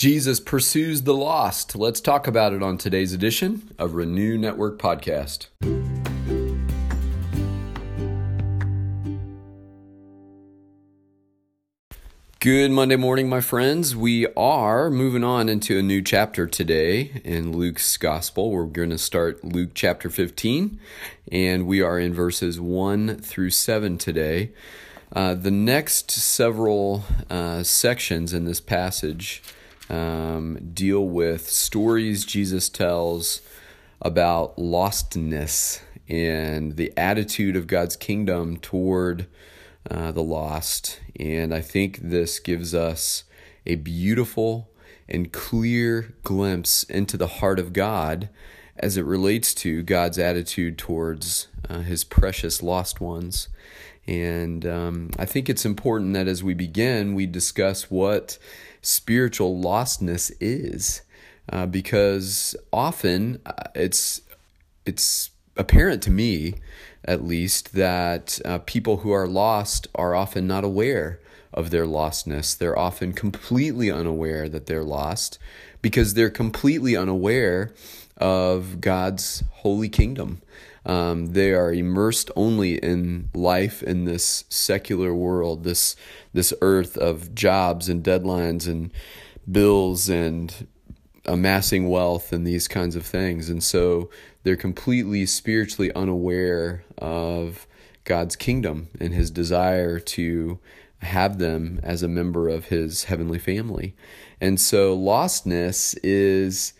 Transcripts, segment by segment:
Jesus pursues the lost. Let's talk about it on today's edition of Renew Network Podcast. Good Monday morning, my friends. We are moving on into a new chapter today in Luke's Gospel. We're going to start Luke chapter 15, and we are in verses 1 through 7 today. Uh, the next several uh, sections in this passage um, deal with stories Jesus tells about lostness and the attitude of God's kingdom toward uh, the lost. And I think this gives us a beautiful and clear glimpse into the heart of God as it relates to God's attitude towards uh, his precious lost ones. And um, I think it's important that as we begin, we discuss what spiritual lostness is, uh, because often uh, it's it's apparent to me, at least, that uh, people who are lost are often not aware of their lostness. They're often completely unaware that they're lost because they're completely unaware of God's holy kingdom. Um, they are immersed only in life in this secular world, this this earth of jobs and deadlines and bills and amassing wealth and these kinds of things. And so they're completely spiritually unaware of God's kingdom and his desire to have them as a member of his heavenly family. And so lostness is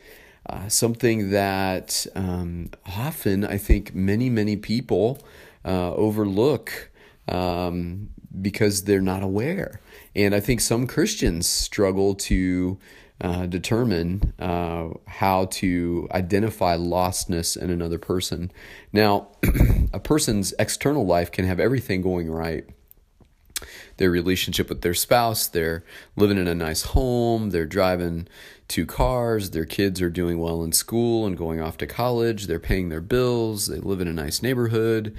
uh, something that um, often I think many, many people uh, overlook um, because they're not aware. And I think some Christians struggle to uh, determine uh, how to identify lostness in another person. Now, a person's external life can have everything going right their relationship with their spouse. They're living in a nice home. They're driving two cars. Their kids are doing well in school and going off to college. They're paying their bills. They live in a nice neighborhood.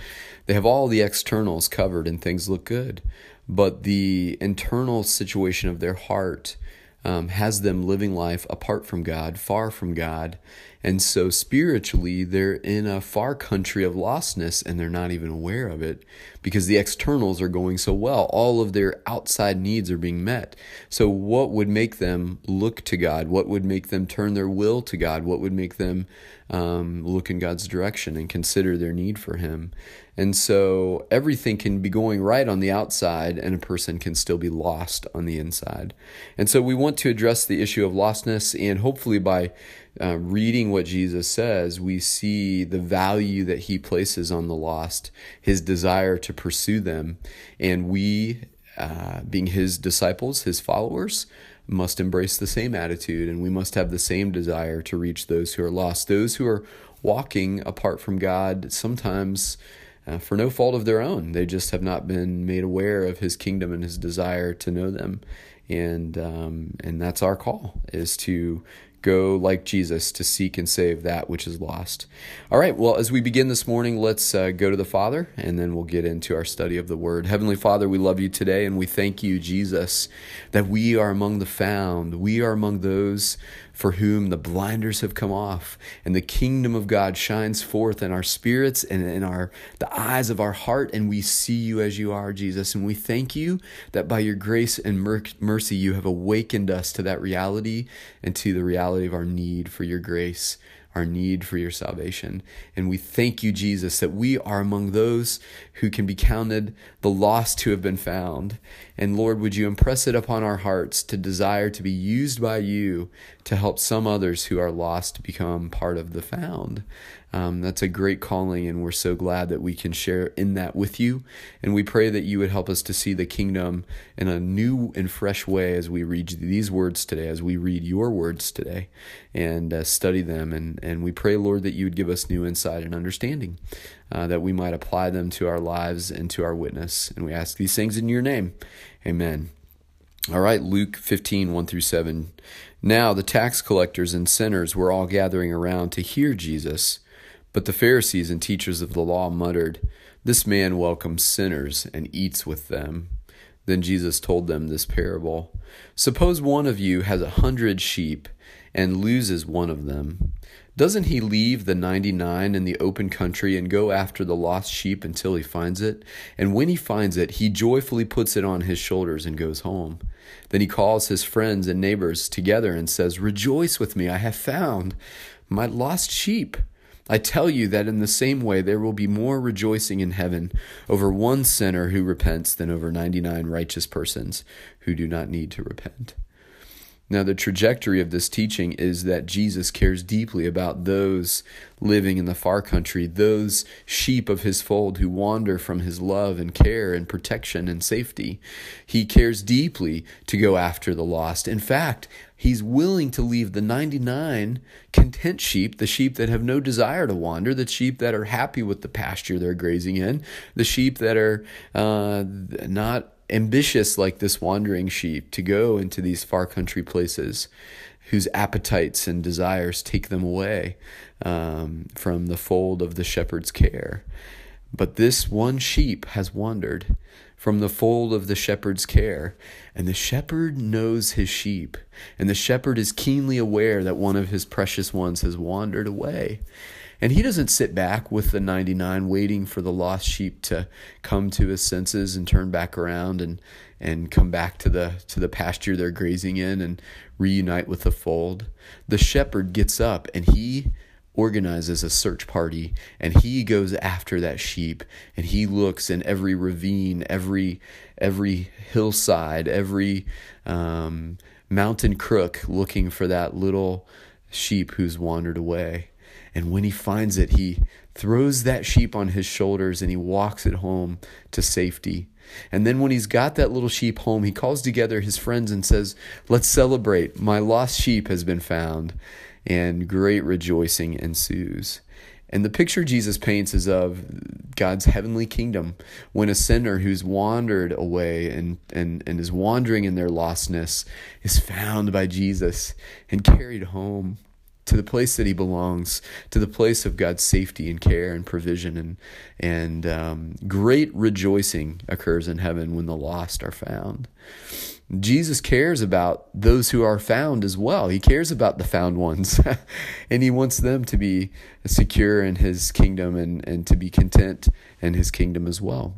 They have all the externals covered and things look good. But the internal situation of their heart um, has them living life apart from God, far from God. And so spiritually, they're in a far country of lostness and they're not even aware of it because the externals are going so well. All of their outside needs are being met. So, what would make them look to God? What would make them turn their will to God? What would make them um, look in God's direction and consider their need for Him? And so, everything can be going right on the outside, and a person can still be lost on the inside. And so, we want to address the issue of lostness, and hopefully, by uh, reading what Jesus says, we see the value that he places on the lost, his desire to pursue them. And we, uh, being his disciples, his followers, must embrace the same attitude and we must have the same desire to reach those who are lost. Those who are walking apart from God, sometimes uh, for no fault of their own. They just have not been made aware of his kingdom and his desire to know them. And um, and that's our call is to go like Jesus to seek and save that which is lost. All right, well, as we begin this morning, let's uh, go to the Father and then we'll get into our study of the Word. Heavenly Father, we love you today and we thank you, Jesus, that we are among the found. We are among those for whom the blinders have come off and the kingdom of God shines forth in our spirits and in our the eyes of our heart and we see you as you are Jesus and we thank you that by your grace and mercy you have awakened us to that reality and to the reality of our need for your grace our need for your salvation. And we thank you, Jesus, that we are among those who can be counted the lost who have been found. And Lord, would you impress it upon our hearts to desire to be used by you to help some others who are lost become part of the found? Um, that's a great calling, and we're so glad that we can share in that with you. And we pray that you would help us to see the kingdom in a new and fresh way as we read these words today, as we read your words today and uh, study them. And, and we pray, Lord, that you would give us new insight and understanding, uh, that we might apply them to our lives and to our witness. And we ask these things in your name. Amen. All right, Luke 15, 1 through 7. Now the tax collectors and sinners were all gathering around to hear Jesus. But the Pharisees and teachers of the law muttered, This man welcomes sinners and eats with them. Then Jesus told them this parable Suppose one of you has a hundred sheep and loses one of them. Doesn't he leave the 99 in the open country and go after the lost sheep until he finds it? And when he finds it, he joyfully puts it on his shoulders and goes home. Then he calls his friends and neighbors together and says, Rejoice with me, I have found my lost sheep. I tell you that in the same way there will be more rejoicing in heaven over one sinner who repents than over 99 righteous persons who do not need to repent. Now, the trajectory of this teaching is that Jesus cares deeply about those living in the far country, those sheep of his fold who wander from his love and care and protection and safety. He cares deeply to go after the lost. In fact, he's willing to leave the 99 content sheep, the sheep that have no desire to wander, the sheep that are happy with the pasture they're grazing in, the sheep that are uh, not ambitious like this wandering sheep to go into these far country places whose appetites and desires take them away um, from the fold of the shepherd's care. But this one sheep has wandered from the fold of the shepherd's care, and the shepherd knows his sheep, and the shepherd is keenly aware that one of his precious ones has wandered away. And he doesn't sit back with the 99 waiting for the lost sheep to come to his senses and turn back around and and come back to the to the pasture they're grazing in and reunite with the fold. The shepherd gets up and he organizes a search party and he goes after that sheep and he looks in every ravine, every every hillside, every um, mountain crook looking for that little sheep who's wandered away. And when he finds it, he throws that sheep on his shoulders and he walks it home to safety. And then when he's got that little sheep home, he calls together his friends and says, Let's celebrate. My lost sheep has been found. And great rejoicing ensues. And the picture Jesus paints is of God's heavenly kingdom when a sinner who's wandered away and, and, and is wandering in their lostness is found by Jesus and carried home to the place that he belongs, to the place of God's safety and care and provision, and and um, great rejoicing occurs in heaven when the lost are found. Jesus cares about those who are found as well. He cares about the found ones, and he wants them to be secure in his kingdom and, and to be content in his kingdom as well.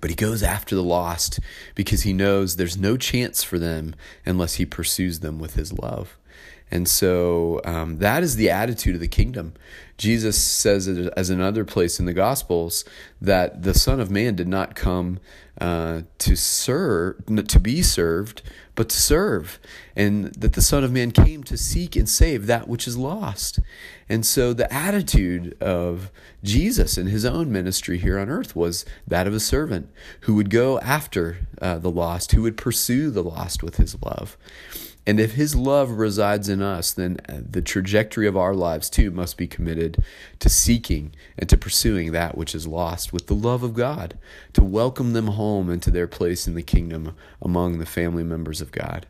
But he goes after the lost because he knows there's no chance for them unless he pursues them with his love. And so um, that is the attitude of the kingdom. Jesus says, as another place in the Gospels, that the Son of Man did not come uh, to serve, to be served, but to serve, and that the Son of Man came to seek and save that which is lost. And so the attitude of Jesus in his own ministry here on earth was that of a servant who would go after uh, the lost, who would pursue the lost with his love. And if His love resides in us, then uh, the trajectory of our lives too must be committed to seeking and to pursuing that which is lost with the love of God, to welcome them home into their place in the kingdom among the family members of God.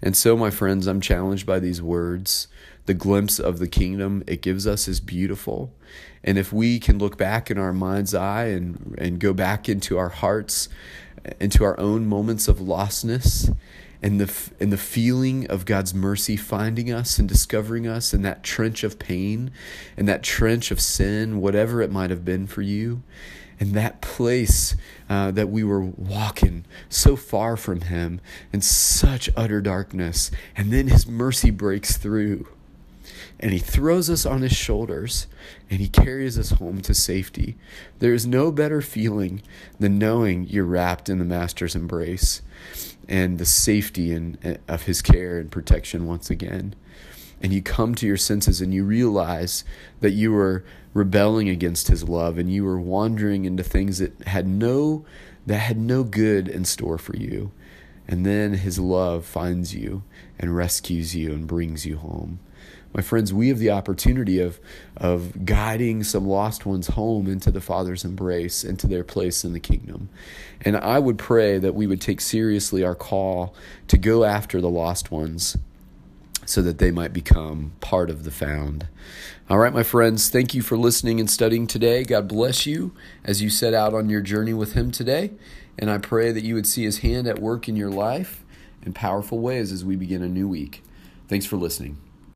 And so, my friends, I'm challenged by these words. The glimpse of the kingdom it gives us is beautiful. And if we can look back in our mind's eye and, and go back into our hearts, into our own moments of lostness, and the and the feeling of God's mercy finding us and discovering us in that trench of pain and that trench of sin, whatever it might have been for you, and that place uh, that we were walking so far from Him in such utter darkness, and then His mercy breaks through. And he throws us on his shoulders and he carries us home to safety. There is no better feeling than knowing you're wrapped in the Master's embrace and the safety and uh, of his care and protection once again. And you come to your senses and you realize that you were rebelling against his love and you were wandering into things that had no that had no good in store for you. And then his love finds you and rescues you and brings you home. My friends, we have the opportunity of, of guiding some lost ones home into the Father's embrace, into their place in the kingdom. And I would pray that we would take seriously our call to go after the lost ones so that they might become part of the found. All right, my friends, thank you for listening and studying today. God bless you as you set out on your journey with Him today. And I pray that you would see His hand at work in your life in powerful ways as we begin a new week. Thanks for listening.